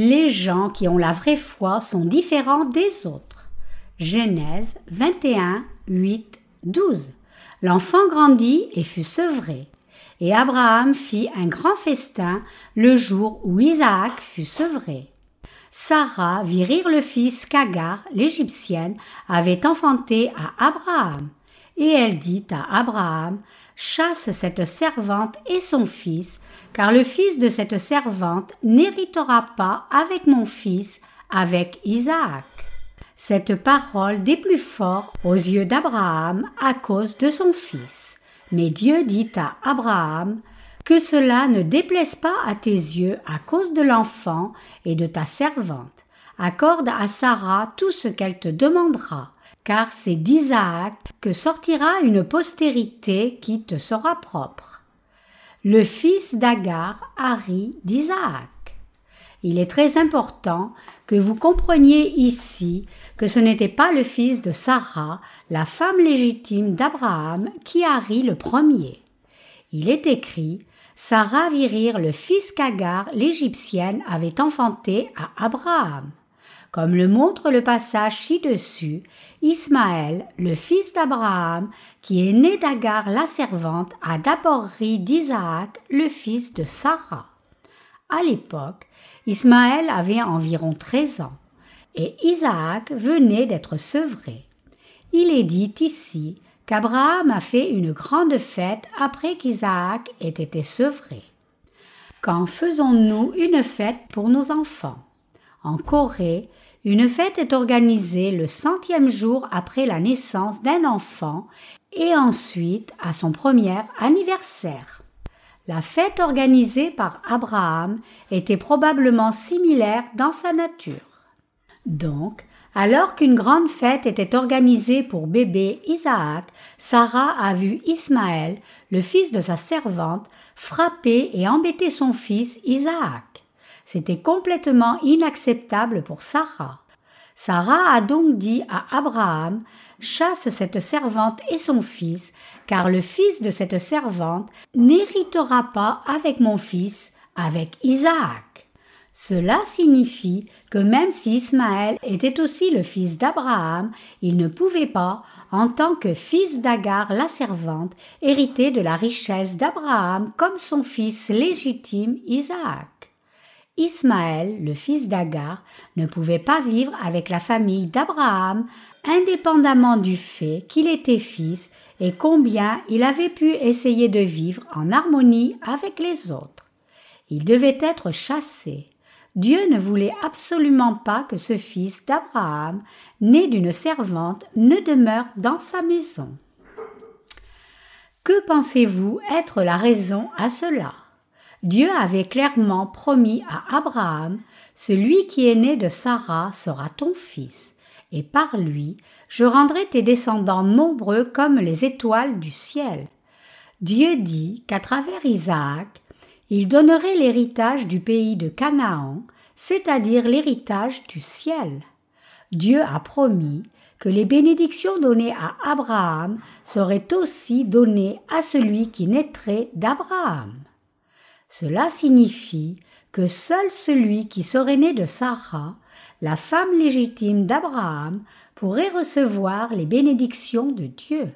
Les gens qui ont la vraie foi sont différents des autres. Genèse 21, 8, 12. L'enfant grandit et fut sevré. Et Abraham fit un grand festin le jour où Isaac fut sevré. Sarah vit rire le fils qu'Agar, l'Égyptienne, avait enfanté à Abraham. Et elle dit à Abraham, Chasse cette servante et son fils, car le fils de cette servante n'héritera pas avec mon fils, avec Isaac. Cette parole déplut fort aux yeux d'Abraham à cause de son fils. Mais Dieu dit à Abraham, Que cela ne déplaise pas à tes yeux à cause de l'enfant et de ta servante. Accorde à Sarah tout ce qu'elle te demandera, car c'est d'Isaac que sortira une postérité qui te sera propre. Le fils d'Agar, Harry d'Isaac. Il est très important que vous compreniez ici que ce n'était pas le fils de Sarah, la femme légitime d'Abraham, qui ri le premier. Il est écrit Sarah vit rire le fils qu'Agar, l'Égyptienne, avait enfanté à Abraham. Comme le montre le passage ci-dessus, Ismaël, le fils d'Abraham, qui est né d'Agar la servante, a d'abord ri d'Isaac, le fils de Sarah. À l'époque, Ismaël avait environ treize ans, et Isaac venait d'être sevré. Il est dit ici qu'Abraham a fait une grande fête après qu'Isaac ait été sevré. Quand faisons-nous une fête pour nos enfants? En Corée, une fête est organisée le centième jour après la naissance d'un enfant et ensuite à son premier anniversaire. La fête organisée par Abraham était probablement similaire dans sa nature. Donc, alors qu'une grande fête était organisée pour bébé Isaac, Sarah a vu Ismaël, le fils de sa servante, frapper et embêter son fils Isaac. C'était complètement inacceptable pour Sarah. Sarah a donc dit à Abraham Chasse cette servante et son fils, car le fils de cette servante n'héritera pas avec mon fils, avec Isaac. Cela signifie que même si Ismaël était aussi le fils d'Abraham, il ne pouvait pas, en tant que fils d'Agar la servante, hériter de la richesse d'Abraham comme son fils légitime Isaac. Ismaël, le fils d'Agar, ne pouvait pas vivre avec la famille d'Abraham, indépendamment du fait qu'il était fils et combien il avait pu essayer de vivre en harmonie avec les autres. Il devait être chassé. Dieu ne voulait absolument pas que ce fils d'Abraham, né d'une servante, ne demeure dans sa maison. Que pensez-vous être la raison à cela? Dieu avait clairement promis à Abraham Celui qui est né de Sarah sera ton fils, et par lui je rendrai tes descendants nombreux comme les étoiles du ciel. Dieu dit qu'à travers Isaac, il donnerait l'héritage du pays de Canaan, c'est-à-dire l'héritage du ciel. Dieu a promis que les bénédictions données à Abraham seraient aussi données à celui qui naîtrait d'Abraham. Cela signifie que seul celui qui serait né de Sarah, la femme légitime d'Abraham, pourrait recevoir les bénédictions de Dieu.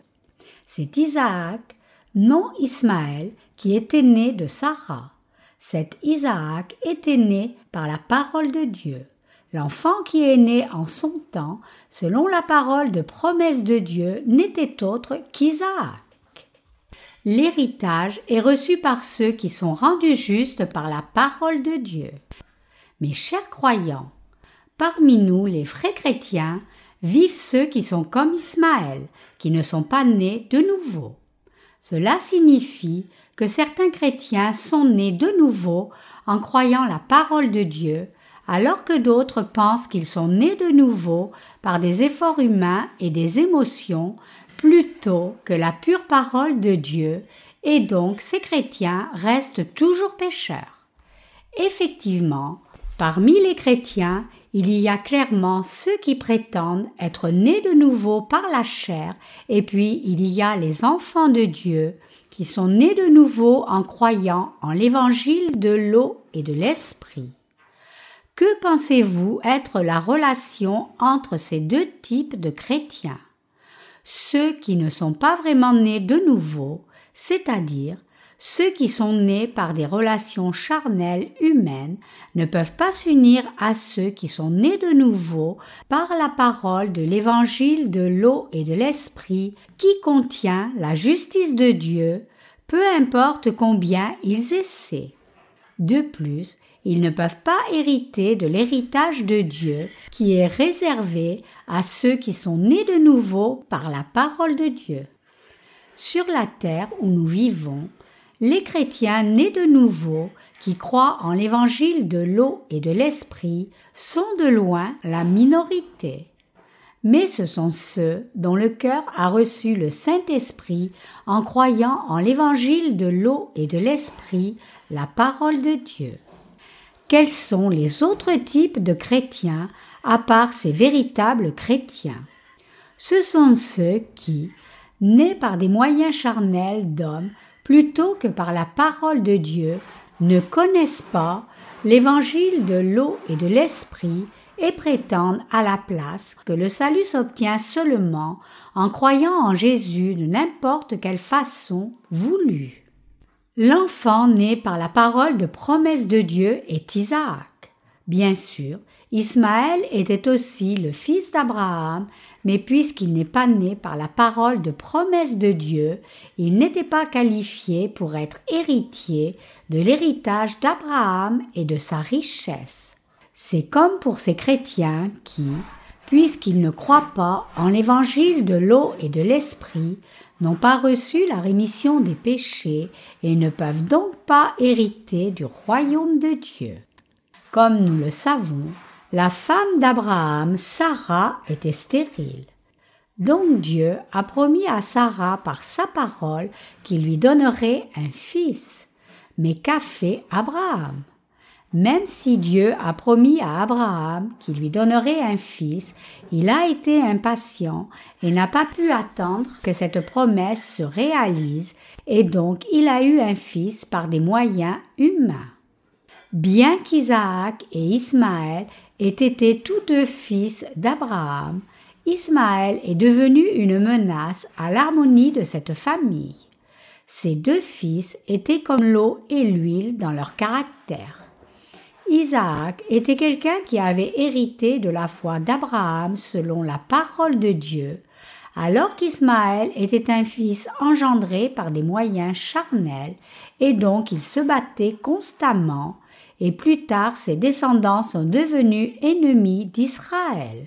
C'est Isaac, non Ismaël, qui était né de Sarah. Cet Isaac était né par la parole de Dieu. L'enfant qui est né en son temps, selon la parole de promesse de Dieu, n'était autre qu'Isaac. L'héritage est reçu par ceux qui sont rendus justes par la parole de Dieu. Mes chers croyants, parmi nous, les vrais chrétiens, vivent ceux qui sont comme Ismaël, qui ne sont pas nés de nouveau. Cela signifie que certains chrétiens sont nés de nouveau en croyant la parole de Dieu, alors que d'autres pensent qu'ils sont nés de nouveau par des efforts humains et des émotions plutôt que la pure parole de Dieu, et donc ces chrétiens restent toujours pécheurs. Effectivement, parmi les chrétiens, il y a clairement ceux qui prétendent être nés de nouveau par la chair, et puis il y a les enfants de Dieu qui sont nés de nouveau en croyant en l'évangile de l'eau et de l'esprit. Que pensez-vous être la relation entre ces deux types de chrétiens? Ceux qui ne sont pas vraiment nés de nouveau, c'est-à-dire ceux qui sont nés par des relations charnelles humaines ne peuvent pas s'unir à ceux qui sont nés de nouveau par la parole de l'évangile de l'eau et de l'esprit qui contient la justice de Dieu, peu importe combien ils essaient. De plus, ils ne peuvent pas hériter de l'héritage de Dieu qui est réservé à ceux qui sont nés de nouveau par la parole de Dieu. Sur la terre où nous vivons, les chrétiens nés de nouveau, qui croient en l'évangile de l'eau et de l'esprit, sont de loin la minorité. Mais ce sont ceux dont le cœur a reçu le Saint-Esprit en croyant en l'évangile de l'eau et de l'esprit, la parole de Dieu. Quels sont les autres types de chrétiens à part ces véritables chrétiens? Ce sont ceux qui, nés par des moyens charnels d'hommes, plutôt que par la parole de Dieu, ne connaissent pas l'évangile de l'eau et de l'esprit et prétendent à la place que le salut s'obtient seulement en croyant en Jésus de n'importe quelle façon voulue. L'enfant né par la parole de promesse de Dieu est Isaac. Bien sûr, Ismaël était aussi le fils d'Abraham, mais puisqu'il n'est pas né par la parole de promesse de Dieu, il n'était pas qualifié pour être héritier de l'héritage d'Abraham et de sa richesse. C'est comme pour ces chrétiens qui, puisqu'ils ne croient pas en l'évangile de l'eau et de l'esprit, n'ont pas reçu la rémission des péchés et ne peuvent donc pas hériter du royaume de Dieu. Comme nous le savons, la femme d'Abraham, Sarah, était stérile. Donc Dieu a promis à Sarah par sa parole qu'il lui donnerait un fils. Mais qu'a fait Abraham? Même si Dieu a promis à Abraham qu'il lui donnerait un fils, il a été impatient et n'a pas pu attendre que cette promesse se réalise, et donc il a eu un fils par des moyens humains. Bien qu'Isaac et Ismaël aient été tous deux fils d'Abraham, Ismaël est devenu une menace à l'harmonie de cette famille. Ces deux fils étaient comme l'eau et l'huile dans leur caractère. Isaac était quelqu'un qui avait hérité de la foi d'Abraham selon la parole de Dieu, alors qu'Ismaël était un fils engendré par des moyens charnels, et donc il se battait constamment et plus tard ses descendants sont devenus ennemis d'Israël.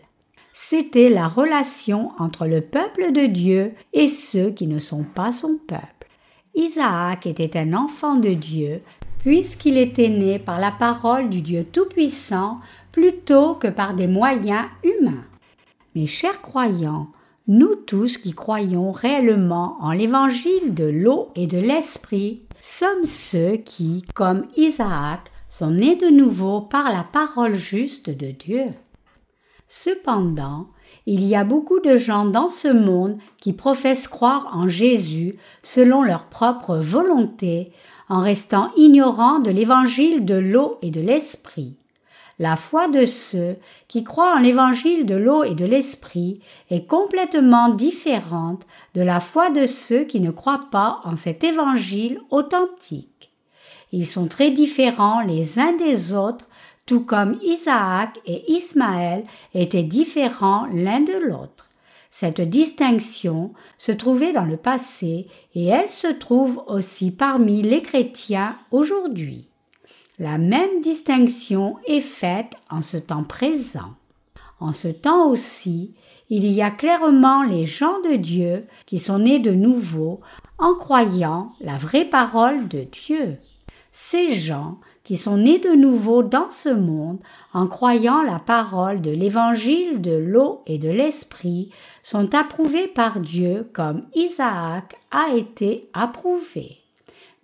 C'était la relation entre le peuple de Dieu et ceux qui ne sont pas son peuple. Isaac était un enfant de Dieu puisqu'il était né par la parole du Dieu Tout-Puissant plutôt que par des moyens humains. Mes chers croyants, nous tous qui croyons réellement en l'évangile de l'eau et de l'esprit, sommes ceux qui, comme Isaac, sont nés de nouveau par la parole juste de Dieu. Cependant, il y a beaucoup de gens dans ce monde qui professent croire en Jésus selon leur propre volonté, en restant ignorants de l'évangile de l'eau et de l'esprit. La foi de ceux qui croient en l'évangile de l'eau et de l'esprit est complètement différente de la foi de ceux qui ne croient pas en cet évangile authentique. Ils sont très différents les uns des autres, tout comme Isaac et Ismaël étaient différents l'un de l'autre. Cette distinction se trouvait dans le passé et elle se trouve aussi parmi les chrétiens aujourd'hui. La même distinction est faite en ce temps présent. En ce temps aussi, il y a clairement les gens de Dieu qui sont nés de nouveau en croyant la vraie parole de Dieu. Ces gens qui sont nés de nouveau dans ce monde en croyant la parole de l'évangile de l'eau et de l'esprit sont approuvés par Dieu comme Isaac a été approuvé.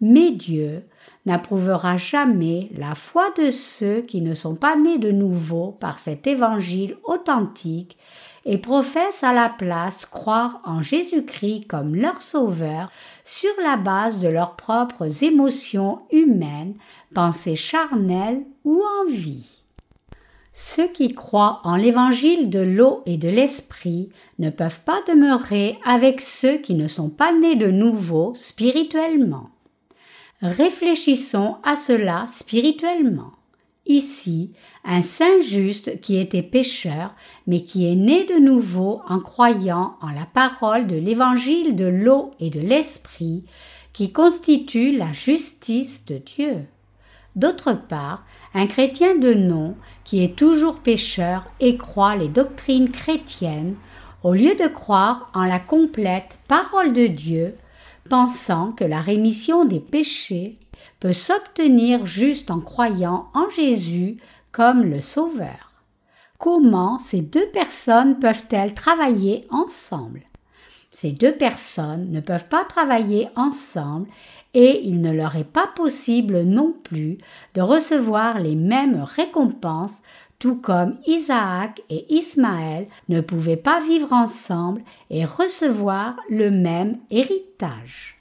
Mais Dieu n'approuvera jamais la foi de ceux qui ne sont pas nés de nouveau par cet évangile authentique et professent à la place croire en Jésus-Christ comme leur sauveur sur la base de leurs propres émotions humaines, pensées charnelles ou envies. Ceux qui croient en l'évangile de l'eau et de l'esprit ne peuvent pas demeurer avec ceux qui ne sont pas nés de nouveau spirituellement. Réfléchissons à cela spirituellement. Ici, un saint juste qui était pécheur, mais qui est né de nouveau en croyant en la parole de l'évangile de l'eau et de l'esprit, qui constitue la justice de Dieu. D'autre part, un chrétien de nom qui est toujours pécheur et croit les doctrines chrétiennes, au lieu de croire en la complète parole de Dieu, pensant que la rémission des péchés peut s'obtenir juste en croyant en Jésus comme le Sauveur. Comment ces deux personnes peuvent-elles travailler ensemble? Ces deux personnes ne peuvent pas travailler ensemble et il ne leur est pas possible non plus de recevoir les mêmes récompenses, tout comme Isaac et Ismaël ne pouvaient pas vivre ensemble et recevoir le même héritage.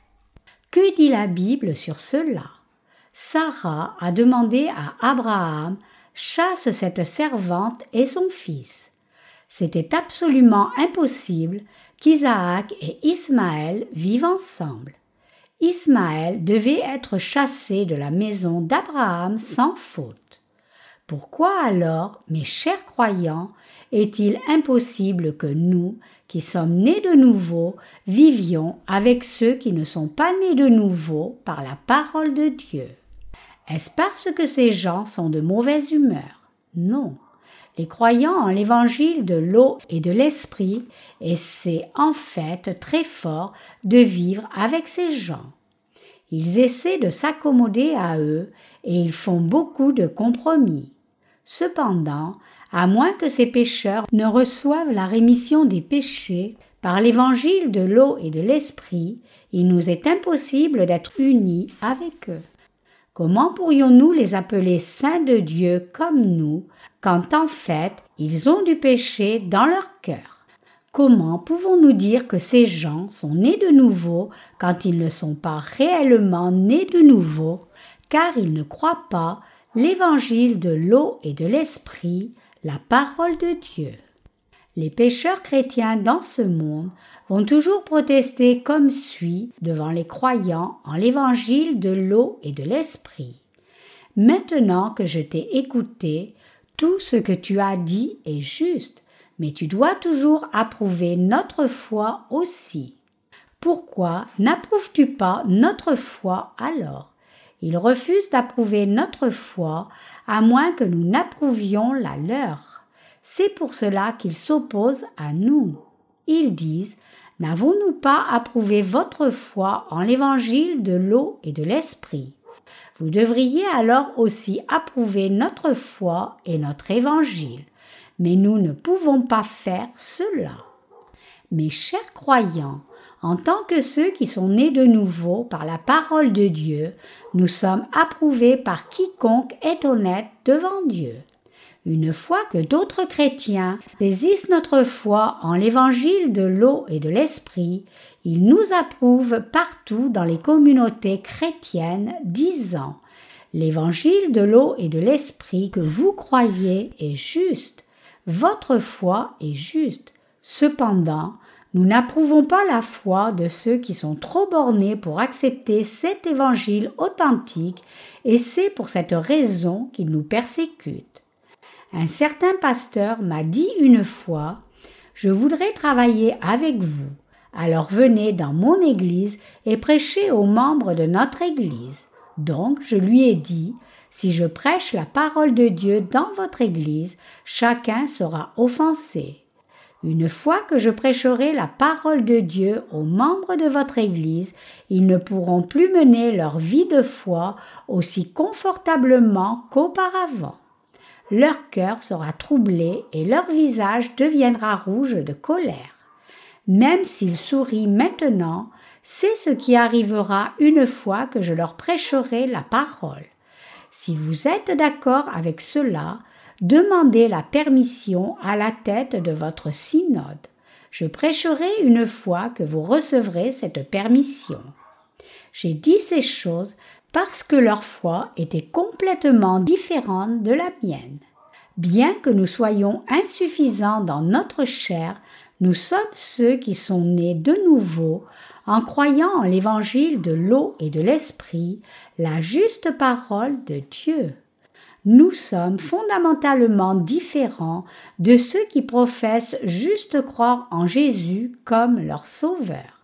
Que dit la Bible sur cela? Sarah a demandé à Abraham chasse cette servante et son fils. C'était absolument impossible qu'Isaac et Ismaël vivent ensemble. Ismaël devait être chassé de la maison d'Abraham sans faute. Pourquoi alors, mes chers croyants, est-il impossible que nous, qui sommes nés de nouveau, vivions avec ceux qui ne sont pas nés de nouveau par la parole de Dieu? Est-ce parce que ces gens sont de mauvaise humeur? Non. Les croyants en l'évangile de l'eau et de l'esprit et c'est en fait très fort de vivre avec ces gens. Ils essaient de s'accommoder à eux et ils font beaucoup de compromis. Cependant, à moins que ces pécheurs ne reçoivent la rémission des péchés par l'évangile de l'eau et de l'esprit, il nous est impossible d'être unis avec eux. Comment pourrions-nous les appeler saints de Dieu comme nous, quand en fait ils ont du péché dans leur cœur? Comment pouvons-nous dire que ces gens sont nés de nouveau quand ils ne sont pas réellement nés de nouveau, car ils ne croient pas l'évangile de l'eau et de l'esprit, la parole de Dieu Les pécheurs chrétiens dans ce monde vont toujours protester comme suit devant les croyants en l'évangile de l'eau et de l'esprit. Maintenant que je t'ai écouté, tout ce que tu as dit est juste, mais tu dois toujours approuver notre foi aussi. Pourquoi n'approuves-tu pas notre foi alors? Ils refusent d'approuver notre foi à moins que nous n'approuvions la leur. C'est pour cela qu'ils s'opposent à nous. Ils disent N'avons-nous pas approuvé votre foi en l'évangile de l'eau et de l'esprit? Vous devriez alors aussi approuver notre foi et notre évangile. Mais nous ne pouvons pas faire cela. Mes chers croyants, en tant que ceux qui sont nés de nouveau par la parole de Dieu, nous sommes approuvés par quiconque est honnête devant Dieu. Une fois que d'autres chrétiens saisissent notre foi en l'évangile de l'eau et de l'esprit, ils nous approuvent partout dans les communautés chrétiennes disant L'évangile de l'eau et de l'esprit que vous croyez est juste, votre foi est juste. Cependant, nous n'approuvons pas la foi de ceux qui sont trop bornés pour accepter cet évangile authentique et c'est pour cette raison qu'ils nous persécutent. Un certain pasteur m'a dit une fois Je voudrais travailler avec vous. Alors venez dans mon église et prêchez aux membres de notre église. Donc je lui ai dit Si je prêche la parole de Dieu dans votre église, chacun sera offensé. Une fois que je prêcherai la parole de Dieu aux membres de votre Église, ils ne pourront plus mener leur vie de foi aussi confortablement qu'auparavant leur cœur sera troublé et leur visage deviendra rouge de colère. Même s'ils sourient maintenant, c'est ce qui arrivera une fois que je leur prêcherai la parole. Si vous êtes d'accord avec cela, demandez la permission à la tête de votre synode. Je prêcherai une fois que vous recevrez cette permission. J'ai dit ces choses parce que leur foi était complètement différente de la mienne. Bien que nous soyons insuffisants dans notre chair, nous sommes ceux qui sont nés de nouveau en croyant en l'évangile de l'eau et de l'esprit, la juste parole de Dieu. Nous sommes fondamentalement différents de ceux qui professent juste croire en Jésus comme leur sauveur.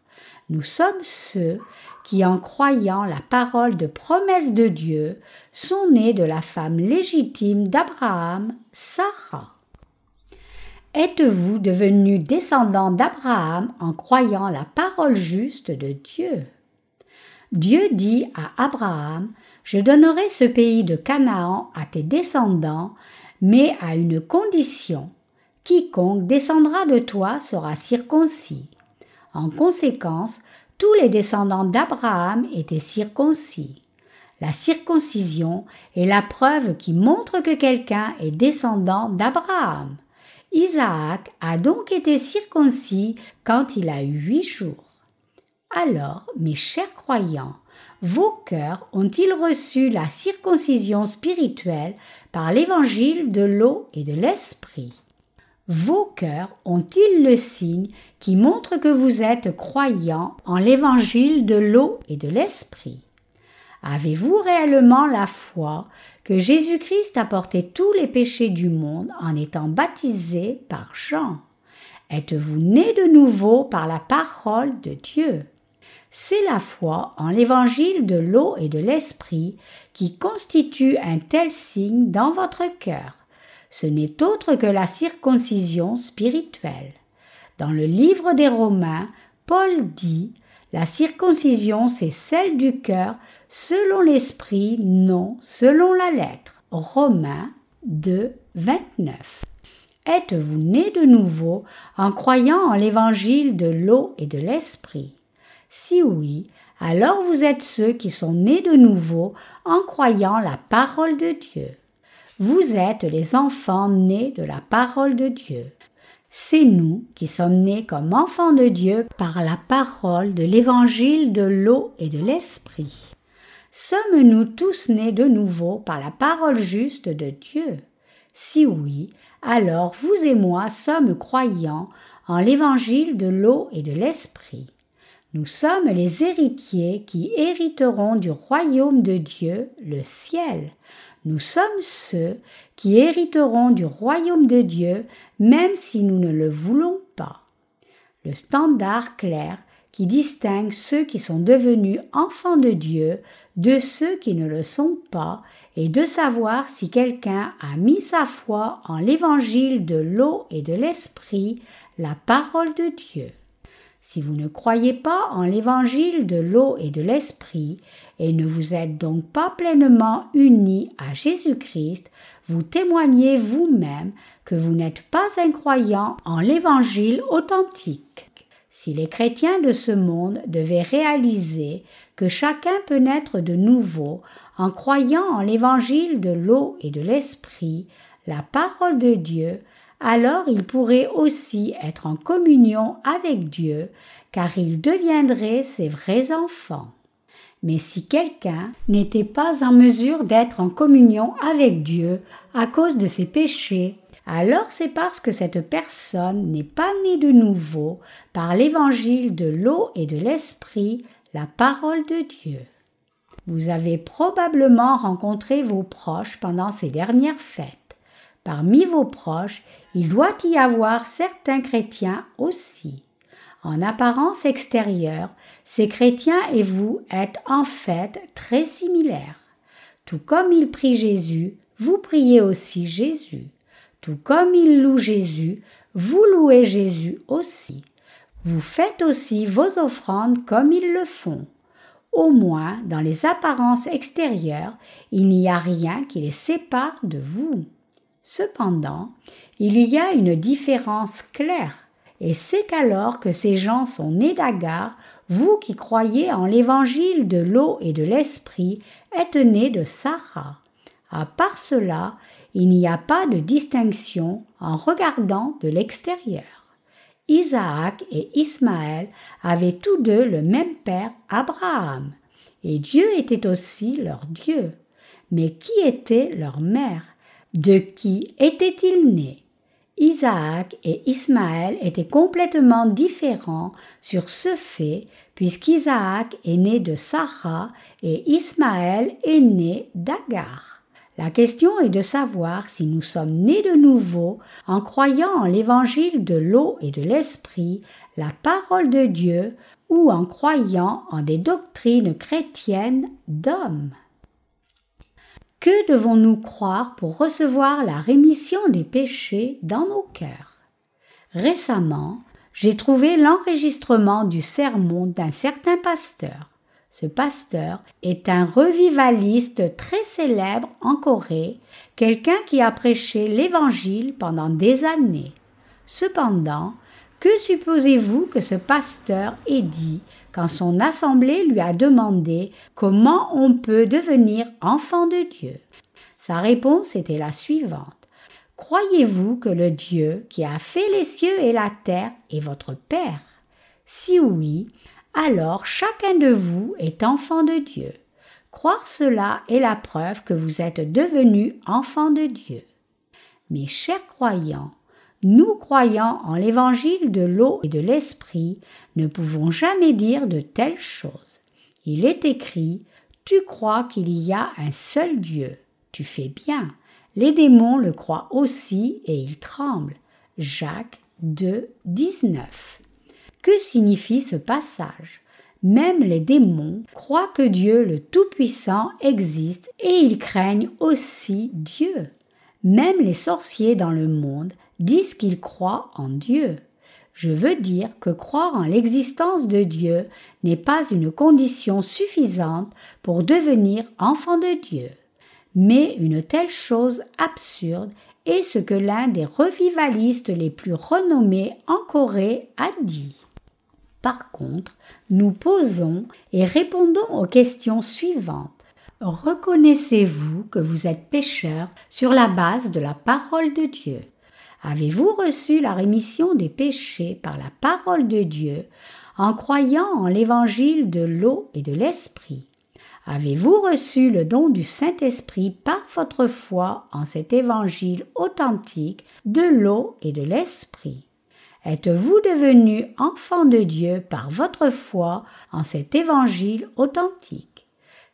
Nous sommes ceux qui, en croyant la parole de promesse de Dieu, sont nés de la femme légitime d'Abraham, Sarah. Êtes-vous devenu descendant d'Abraham en croyant la parole juste de Dieu? Dieu dit à Abraham, Je donnerai ce pays de Canaan à tes descendants, mais à une condition. Quiconque descendra de toi sera circoncis. En conséquence, tous les descendants d'Abraham étaient circoncis. La circoncision est la preuve qui montre que quelqu'un est descendant d'Abraham. Isaac a donc été circoncis quand il a eu huit jours. Alors, mes chers croyants, vos cœurs ont-ils reçu la circoncision spirituelle par l'évangile de l'eau et de l'esprit? Vos cœurs ont-ils le signe qui montre que vous êtes croyants en l'évangile de l'eau et de l'esprit? Avez-vous réellement la foi que Jésus-Christ a porté tous les péchés du monde en étant baptisé par Jean? Êtes-vous né de nouveau par la parole de Dieu? C'est la foi en l'évangile de l'eau et de l'esprit qui constitue un tel signe dans votre cœur ce n'est autre que la circoncision spirituelle. Dans le livre des Romains, Paul dit La circoncision, c'est celle du cœur, selon l'esprit, non selon la lettre. Romains 2, 29. Êtes-vous né de nouveau en croyant en l'évangile de l'eau et de l'esprit? Si oui, alors vous êtes ceux qui sont nés de nouveau en croyant la parole de Dieu. Vous êtes les enfants nés de la parole de Dieu. C'est nous qui sommes nés comme enfants de Dieu par la parole de l'évangile de l'eau et de l'esprit. Sommes-nous tous nés de nouveau par la parole juste de Dieu? Si oui, alors vous et moi sommes croyants en l'évangile de l'eau et de l'esprit. Nous sommes les héritiers qui hériteront du royaume de Dieu, le ciel. Nous sommes ceux qui hériteront du royaume de Dieu même si nous ne le voulons pas. Le standard clair qui distingue ceux qui sont devenus enfants de Dieu de ceux qui ne le sont pas est de savoir si quelqu'un a mis sa foi en l'évangile de l'eau et de l'esprit, la parole de Dieu. Si vous ne croyez pas en l'évangile de l'eau et de l'esprit, et ne vous êtes donc pas pleinement unis à Jésus-Christ, vous témoignez vous-même que vous n'êtes pas un croyant en l'évangile authentique. Si les chrétiens de ce monde devaient réaliser que chacun peut naître de nouveau en croyant en l'évangile de l'eau et de l'esprit, la parole de Dieu, alors il pourrait aussi être en communion avec Dieu, car il deviendrait ses vrais enfants. Mais si quelqu'un n'était pas en mesure d'être en communion avec Dieu à cause de ses péchés, alors c'est parce que cette personne n'est pas née de nouveau par l'évangile de l'eau et de l'esprit, la parole de Dieu. Vous avez probablement rencontré vos proches pendant ces dernières fêtes. Parmi vos proches, il doit y avoir certains chrétiens aussi. En apparence extérieure, ces chrétiens et vous êtes en fait très similaires. Tout comme ils prient Jésus, vous priez aussi Jésus. Tout comme ils louent Jésus, vous louez Jésus aussi. Vous faites aussi vos offrandes comme ils le font. Au moins, dans les apparences extérieures, il n'y a rien qui les sépare de vous. Cependant, il y a une différence claire, et c'est qu'alors que ces gens sont nés d'Agar, vous qui croyez en l'évangile de l'eau et de l'esprit êtes nés de Sarah. À part cela, il n'y a pas de distinction en regardant de l'extérieur. Isaac et Ismaël avaient tous deux le même père, Abraham, et Dieu était aussi leur Dieu. Mais qui était leur mère? De qui était-il né Isaac et Ismaël étaient complètement différents sur ce fait, puisqu'Isaac est né de Sarah et Ismaël est né d'Agar. La question est de savoir si nous sommes nés de nouveau en croyant en l'évangile de l'eau et de l'esprit, la parole de Dieu, ou en croyant en des doctrines chrétiennes d'hommes. Que devons-nous croire pour recevoir la rémission des péchés dans nos cœurs? Récemment, j'ai trouvé l'enregistrement du sermon d'un certain pasteur. Ce pasteur est un revivaliste très célèbre en Corée, quelqu'un qui a prêché l'Évangile pendant des années. Cependant, que supposez-vous que ce pasteur ait dit quand son assemblée lui a demandé comment on peut devenir enfant de Dieu Sa réponse était la suivante. Croyez-vous que le Dieu qui a fait les cieux et la terre est votre Père? Si oui, alors chacun de vous est enfant de Dieu. Croire cela est la preuve que vous êtes devenus enfants de Dieu. Mes chers croyants, nous croyant en l'évangile de l'eau et de l'esprit, ne pouvons jamais dire de telles choses. Il est écrit Tu crois qu'il y a un seul Dieu. Tu fais bien. Les démons le croient aussi et ils tremblent. Jacques 2, 19. Que signifie ce passage? Même les démons croient que Dieu le Tout-Puissant existe et ils craignent aussi Dieu. Même les sorciers dans le monde disent qu'ils croient en Dieu. Je veux dire que croire en l'existence de Dieu n'est pas une condition suffisante pour devenir enfant de Dieu. Mais une telle chose absurde est ce que l'un des revivalistes les plus renommés en Corée a dit. Par contre, nous posons et répondons aux questions suivantes. Reconnaissez-vous que vous êtes pécheur sur la base de la parole de Dieu? Avez-vous reçu la rémission des péchés par la parole de Dieu en croyant en l'évangile de l'eau et de l'esprit? Avez-vous reçu le don du Saint-Esprit par votre foi en cet évangile authentique de l'eau et de l'esprit? Êtes-vous devenu enfant de Dieu par votre foi en cet évangile authentique?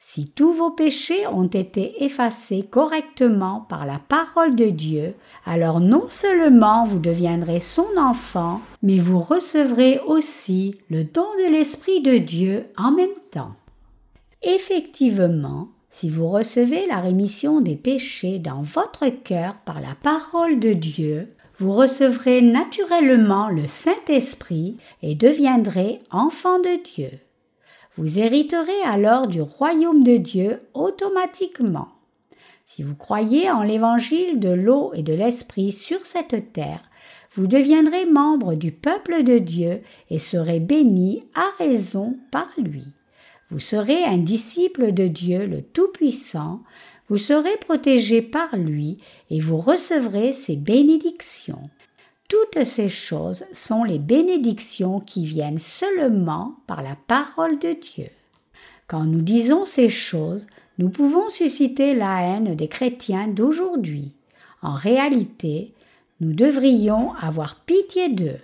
Si tous vos péchés ont été effacés correctement par la parole de Dieu, alors non seulement vous deviendrez son enfant, mais vous recevrez aussi le don de l'Esprit de Dieu en même temps. Effectivement, si vous recevez la rémission des péchés dans votre cœur par la parole de Dieu, vous recevrez naturellement le Saint-Esprit et deviendrez enfant de Dieu. Vous hériterez alors du royaume de Dieu automatiquement. Si vous croyez en l'évangile de l'eau et de l'esprit sur cette terre, vous deviendrez membre du peuple de Dieu et serez béni à raison par lui. Vous serez un disciple de Dieu le Tout-Puissant, vous serez protégé par lui et vous recevrez ses bénédictions. Toutes ces choses sont les bénédictions qui viennent seulement par la parole de Dieu. Quand nous disons ces choses, nous pouvons susciter la haine des chrétiens d'aujourd'hui. En réalité, nous devrions avoir pitié d'eux.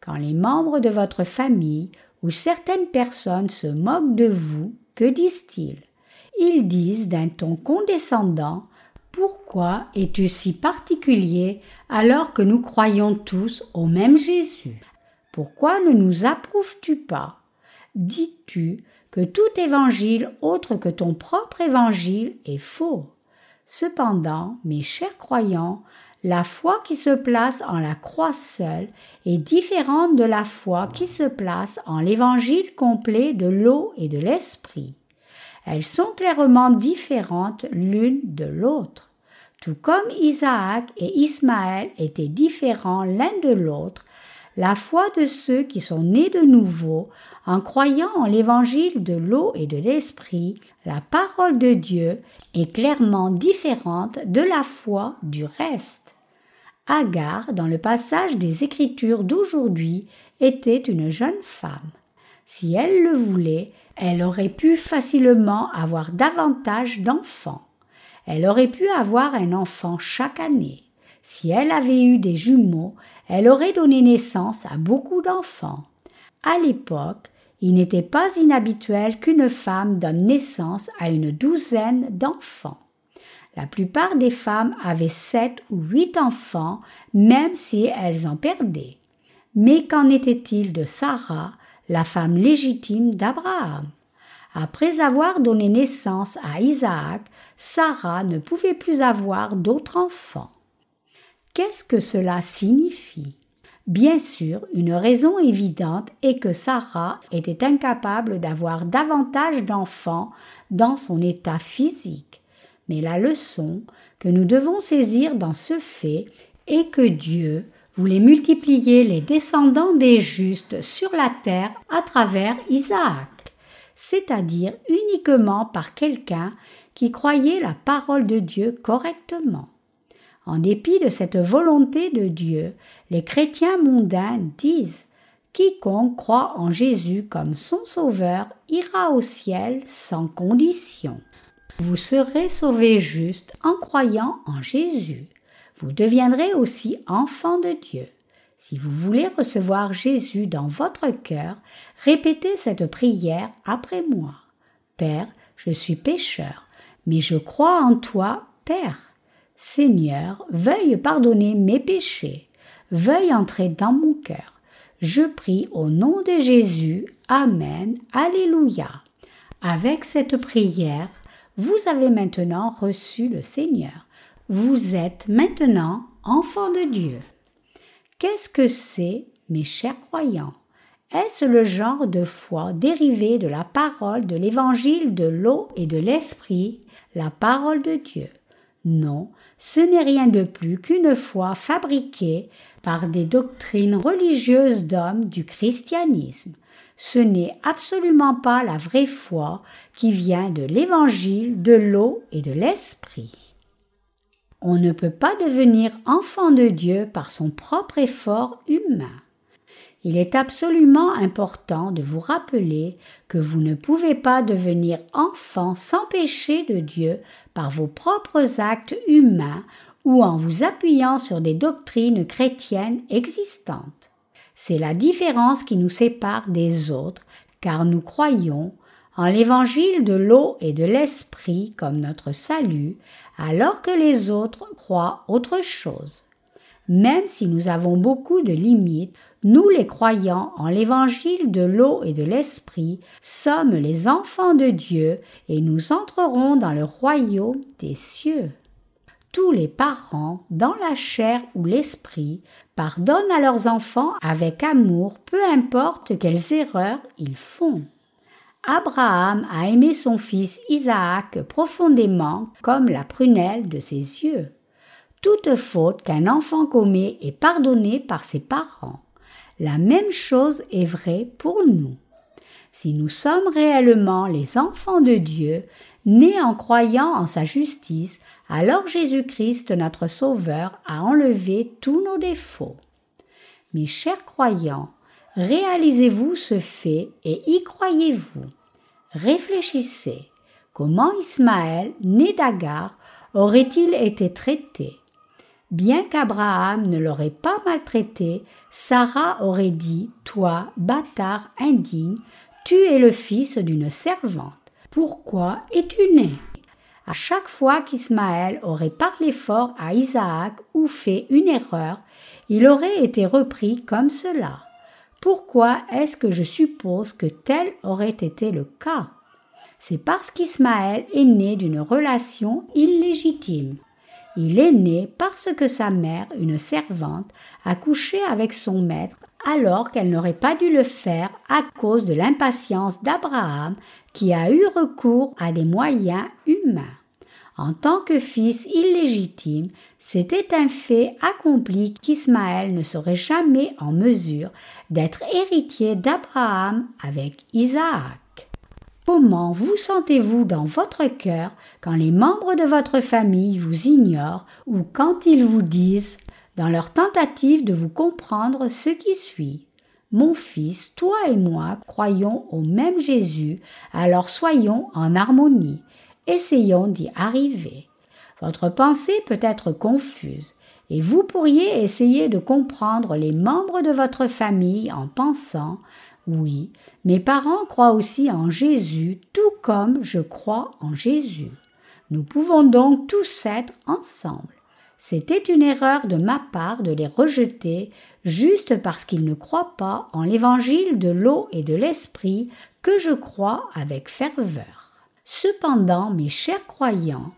Quand les membres de votre famille ou certaines personnes se moquent de vous, que disent-ils? Ils disent d'un ton condescendant pourquoi es-tu si particulier alors que nous croyons tous au même Jésus? Pourquoi ne nous approuves-tu pas? Dis-tu que tout évangile autre que ton propre évangile est faux? Cependant, mes chers croyants, la foi qui se place en la croix seule est différente de la foi qui se place en l'évangile complet de l'eau et de l'esprit. Elles sont clairement différentes l'une de l'autre. Tout comme Isaac et Ismaël étaient différents l'un de l'autre, la foi de ceux qui sont nés de nouveau, en croyant en l'évangile de l'eau et de l'esprit, la parole de Dieu, est clairement différente de la foi du reste. Agar, dans le passage des Écritures d'aujourd'hui, était une jeune femme. Si elle le voulait, elle aurait pu facilement avoir davantage d'enfants. elle aurait pu avoir un enfant chaque année. Si elle avait eu des jumeaux, elle aurait donné naissance à beaucoup d'enfants. À l'époque, il n'était pas inhabituel qu'une femme donne naissance à une douzaine d'enfants. La plupart des femmes avaient sept ou huit enfants, même si elles en perdaient. Mais qu'en était-il de Sarah, la femme légitime d'Abraham Après avoir donné naissance à Isaac, Sarah ne pouvait plus avoir d'autres enfants. Qu'est-ce que cela signifie? Bien sûr, une raison évidente est que Sarah était incapable d'avoir davantage d'enfants dans son état physique. Mais la leçon que nous devons saisir dans ce fait est que Dieu voulait multiplier les descendants des justes sur la terre à travers Isaac, c'est-à-dire uniquement par quelqu'un qui croyait la parole de Dieu correctement. En dépit de cette volonté de Dieu, les chrétiens mondains disent Quiconque croit en Jésus comme son Sauveur ira au ciel sans condition. Vous serez sauvés juste en croyant en Jésus. Vous deviendrez aussi enfants de Dieu. Si vous voulez recevoir Jésus dans votre cœur, répétez cette prière après moi. Père, je suis pécheur, mais je crois en toi, Père. Seigneur, veuille pardonner mes péchés, veuille entrer dans mon cœur. Je prie au nom de Jésus. Amen. Alléluia. Avec cette prière, vous avez maintenant reçu le Seigneur. Vous êtes maintenant enfant de Dieu. Qu'est-ce que c'est, mes chers croyants? Est-ce le genre de foi dérivé de la parole de l'évangile de l'eau et de l'esprit, la parole de Dieu? Non, ce n'est rien de plus qu'une foi fabriquée par des doctrines religieuses d'hommes du christianisme. Ce n'est absolument pas la vraie foi qui vient de l'évangile, de l'eau et de l'esprit. On ne peut pas devenir enfant de Dieu par son propre effort humain. Il est absolument important de vous rappeler que vous ne pouvez pas devenir enfant sans péché de Dieu par vos propres actes humains ou en vous appuyant sur des doctrines chrétiennes existantes. C'est la différence qui nous sépare des autres, car nous croyons en l'évangile de l'eau et de l'esprit comme notre salut, alors que les autres croient autre chose. Même si nous avons beaucoup de limites, nous les croyants en l'évangile de l'eau et de l'esprit sommes les enfants de Dieu et nous entrerons dans le royaume des cieux. Tous les parents, dans la chair ou l'esprit, pardonnent à leurs enfants avec amour, peu importe quelles erreurs ils font. Abraham a aimé son fils Isaac profondément comme la prunelle de ses yeux. Toute faute qu'un enfant commet est pardonnée par ses parents. La même chose est vraie pour nous. Si nous sommes réellement les enfants de Dieu, nés en croyant en sa justice, alors Jésus-Christ, notre Sauveur, a enlevé tous nos défauts. Mes chers croyants, réalisez-vous ce fait et y croyez-vous. Réfléchissez. Comment Ismaël, né d'Agar, aurait-il été traité? Bien qu'Abraham ne l'aurait pas maltraité, Sarah aurait dit Toi, bâtard indigne, tu es le fils d'une servante. Pourquoi es-tu né À chaque fois qu'Ismaël aurait parlé fort à Isaac ou fait une erreur, il aurait été repris comme cela. Pourquoi est-ce que je suppose que tel aurait été le cas? C'est parce qu'Ismaël est né d'une relation illégitime. Il est né parce que sa mère, une servante, a couché avec son maître alors qu'elle n'aurait pas dû le faire à cause de l'impatience d'Abraham qui a eu recours à des moyens humains. En tant que fils illégitime, c'était un fait accompli qu'Ismaël ne serait jamais en mesure d'être héritier d'Abraham avec Isaac. Comment vous sentez-vous dans votre cœur quand les membres de votre famille vous ignorent ou quand ils vous disent, dans leur tentative de vous comprendre, ce qui suit? Mon fils, toi et moi croyons au même Jésus, alors soyons en harmonie, essayons d'y arriver. Votre pensée peut être confuse et vous pourriez essayer de comprendre les membres de votre famille en pensant oui, mes parents croient aussi en Jésus tout comme je crois en Jésus. Nous pouvons donc tous être ensemble. C'était une erreur de ma part de les rejeter juste parce qu'ils ne croient pas en l'évangile de l'eau et de l'esprit que je crois avec ferveur. Cependant, mes chers croyants,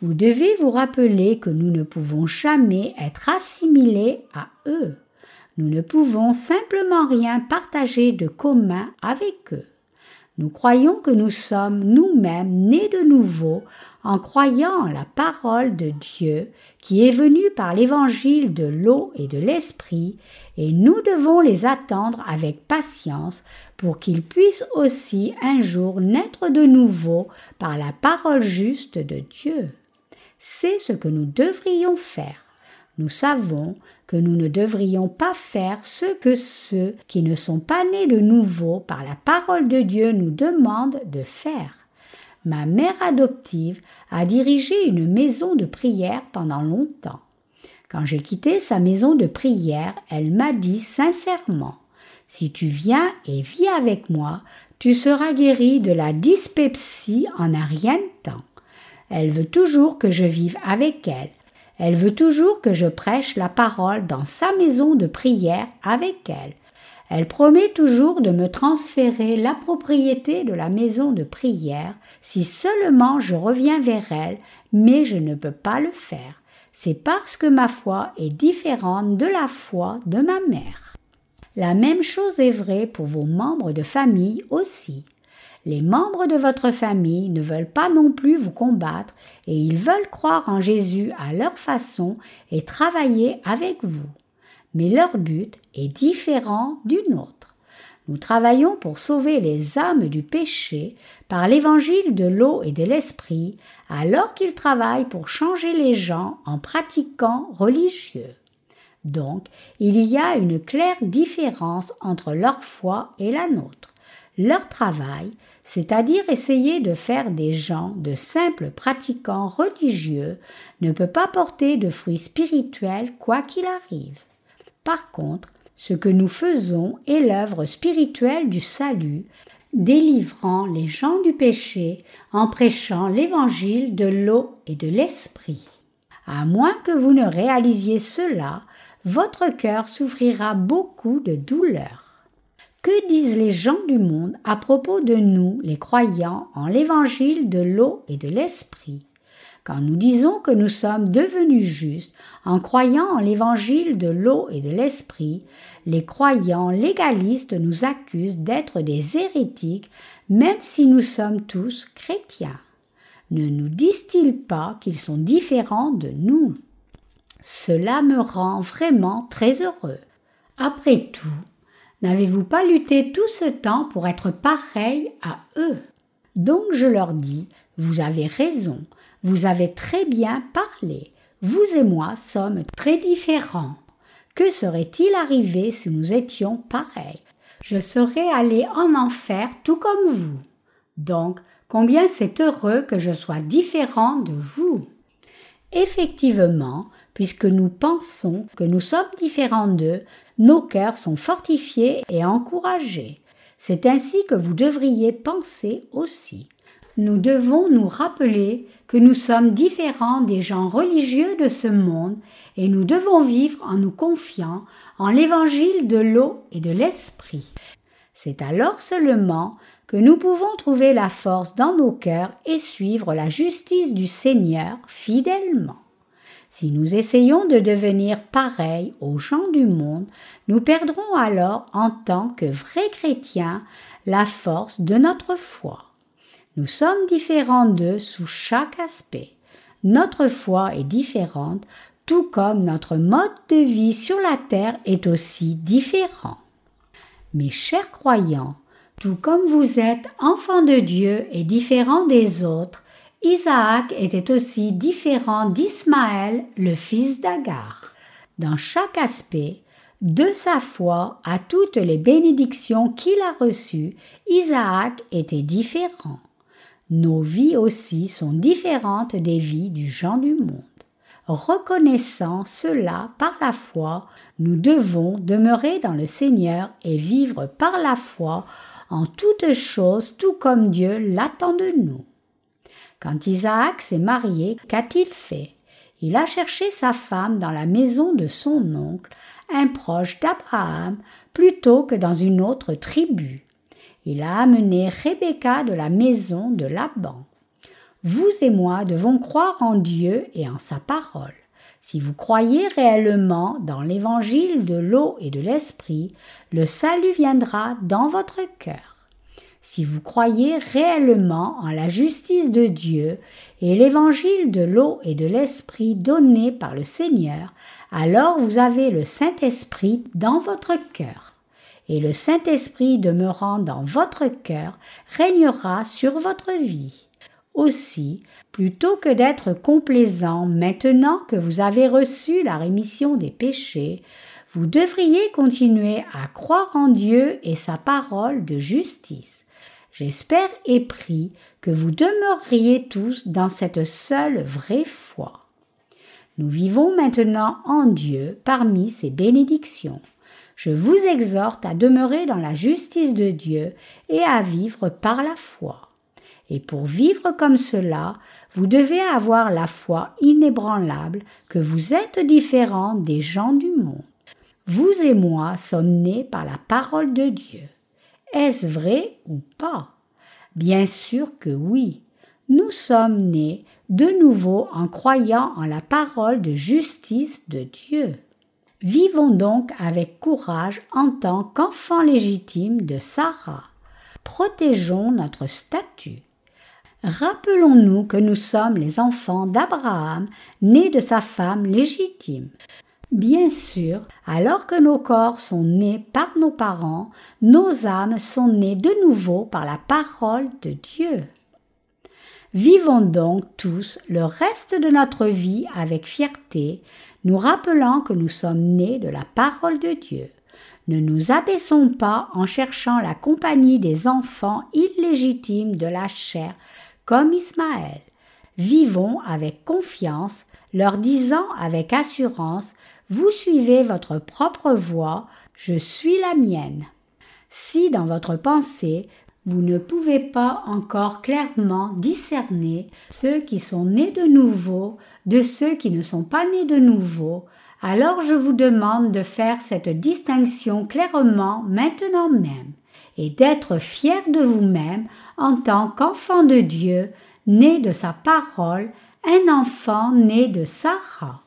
vous devez vous rappeler que nous ne pouvons jamais être assimilés à eux. Nous ne pouvons simplement rien partager de commun avec eux. Nous croyons que nous sommes nous-mêmes nés de nouveau en croyant en la parole de Dieu qui est venue par l'évangile de l'eau et de l'esprit, et nous devons les attendre avec patience pour qu'ils puissent aussi un jour naître de nouveau par la parole juste de Dieu. C'est ce que nous devrions faire. Nous savons que nous ne devrions pas faire ce que ceux qui ne sont pas nés de nouveau par la parole de Dieu nous demandent de faire. Ma mère adoptive a dirigé une maison de prière pendant longtemps. Quand j'ai quitté sa maison de prière, elle m'a dit sincèrement Si tu viens et vis avec moi, tu seras guéri de la dyspepsie en un rien de temps. Elle veut toujours que je vive avec elle, elle veut toujours que je prêche la parole dans sa maison de prière avec elle. Elle promet toujours de me transférer la propriété de la maison de prière si seulement je reviens vers elle, mais je ne peux pas le faire. C'est parce que ma foi est différente de la foi de ma mère. La même chose est vraie pour vos membres de famille aussi. Les membres de votre famille ne veulent pas non plus vous combattre et ils veulent croire en Jésus à leur façon et travailler avec vous. Mais leur but est différent du nôtre. Nous travaillons pour sauver les âmes du péché par l'évangile de l'eau et de l'esprit, alors qu'ils travaillent pour changer les gens en pratiquant religieux. Donc, il y a une claire différence entre leur foi et la nôtre. Leur travail, c'est-à-dire essayer de faire des gens de simples pratiquants religieux, ne peut pas porter de fruits spirituels quoi qu'il arrive. Par contre, ce que nous faisons est l'œuvre spirituelle du salut, délivrant les gens du péché en prêchant l'évangile de l'eau et de l'esprit. À moins que vous ne réalisiez cela, votre cœur souffrira beaucoup de douleur. Que disent les gens du monde à propos de nous, les croyants, en l'évangile de l'eau et de l'esprit? Quand nous disons que nous sommes devenus justes en croyant en l'évangile de l'eau et de l'esprit, les croyants légalistes nous accusent d'être des hérétiques, même si nous sommes tous chrétiens. Ne nous disent-ils pas qu'ils sont différents de nous? Cela me rend vraiment très heureux. Après tout, N'avez-vous pas lutté tout ce temps pour être pareil à eux? Donc je leur dis, vous avez raison, vous avez très bien parlé, vous et moi sommes très différents. Que serait-il arrivé si nous étions pareils? Je serais allé en enfer tout comme vous. Donc, combien c'est heureux que je sois différent de vous. Effectivement, puisque nous pensons que nous sommes différents d'eux, nos cœurs sont fortifiés et encouragés. C'est ainsi que vous devriez penser aussi. Nous devons nous rappeler que nous sommes différents des gens religieux de ce monde et nous devons vivre en nous confiant en l'évangile de l'eau et de l'esprit. C'est alors seulement que nous pouvons trouver la force dans nos cœurs et suivre la justice du Seigneur fidèlement. Si nous essayons de devenir pareils aux gens du monde, nous perdrons alors en tant que vrais chrétiens la force de notre foi. Nous sommes différents d'eux sous chaque aspect. Notre foi est différente, tout comme notre mode de vie sur la terre est aussi différent. Mes chers croyants, tout comme vous êtes enfants de Dieu et différents des autres, Isaac était aussi différent d'Ismaël, le fils d'Agar. Dans chaque aspect, de sa foi à toutes les bénédictions qu'il a reçues, Isaac était différent. Nos vies aussi sont différentes des vies du gens du monde. Reconnaissant cela par la foi, nous devons demeurer dans le Seigneur et vivre par la foi en toutes choses tout comme Dieu l'attend de nous. Quand Isaac s'est marié, qu'a-t-il fait? Il a cherché sa femme dans la maison de son oncle, un proche d'Abraham, plutôt que dans une autre tribu. Il a amené Rebecca de la maison de Laban. Vous et moi devons croire en Dieu et en sa parole. Si vous croyez réellement dans l'évangile de l'eau et de l'esprit, le salut viendra dans votre cœur. Si vous croyez réellement en la justice de Dieu et l'évangile de l'eau et de l'esprit donné par le Seigneur, alors vous avez le Saint-Esprit dans votre cœur. Et le Saint-Esprit demeurant dans votre cœur régnera sur votre vie. Aussi, plutôt que d'être complaisant maintenant que vous avez reçu la rémission des péchés, vous devriez continuer à croire en Dieu et sa parole de justice. J'espère et prie que vous demeureriez tous dans cette seule vraie foi. Nous vivons maintenant en Dieu parmi ses bénédictions. Je vous exhorte à demeurer dans la justice de Dieu et à vivre par la foi. Et pour vivre comme cela, vous devez avoir la foi inébranlable que vous êtes différent des gens du monde. Vous et moi sommes nés par la parole de Dieu. Est-ce vrai ou pas? Bien sûr que oui. Nous sommes nés de nouveau en croyant en la parole de justice de Dieu. Vivons donc avec courage en tant qu'enfants légitimes de Sarah. Protégeons notre statut. Rappelons-nous que nous sommes les enfants d'Abraham, nés de sa femme légitime. Bien sûr, alors que nos corps sont nés par nos parents, nos âmes sont nées de nouveau par la parole de Dieu. Vivons donc tous le reste de notre vie avec fierté, nous rappelant que nous sommes nés de la parole de Dieu. Ne nous abaissons pas en cherchant la compagnie des enfants illégitimes de la chair, comme Ismaël. Vivons avec confiance, leur disant avec assurance Vous suivez votre propre voie, je suis la mienne. Si dans votre pensée vous ne pouvez pas encore clairement discerner ceux qui sont nés de nouveau de ceux qui ne sont pas nés de nouveau, alors je vous demande de faire cette distinction clairement maintenant même et d'être fier de vous-même en tant qu'enfant de Dieu, né de sa parole, un enfant né de Sarah.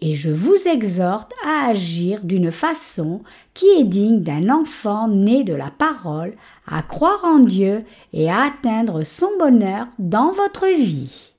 Et je vous exhorte à agir d'une façon qui est digne d'un enfant né de la parole, à croire en Dieu et à atteindre son bonheur dans votre vie.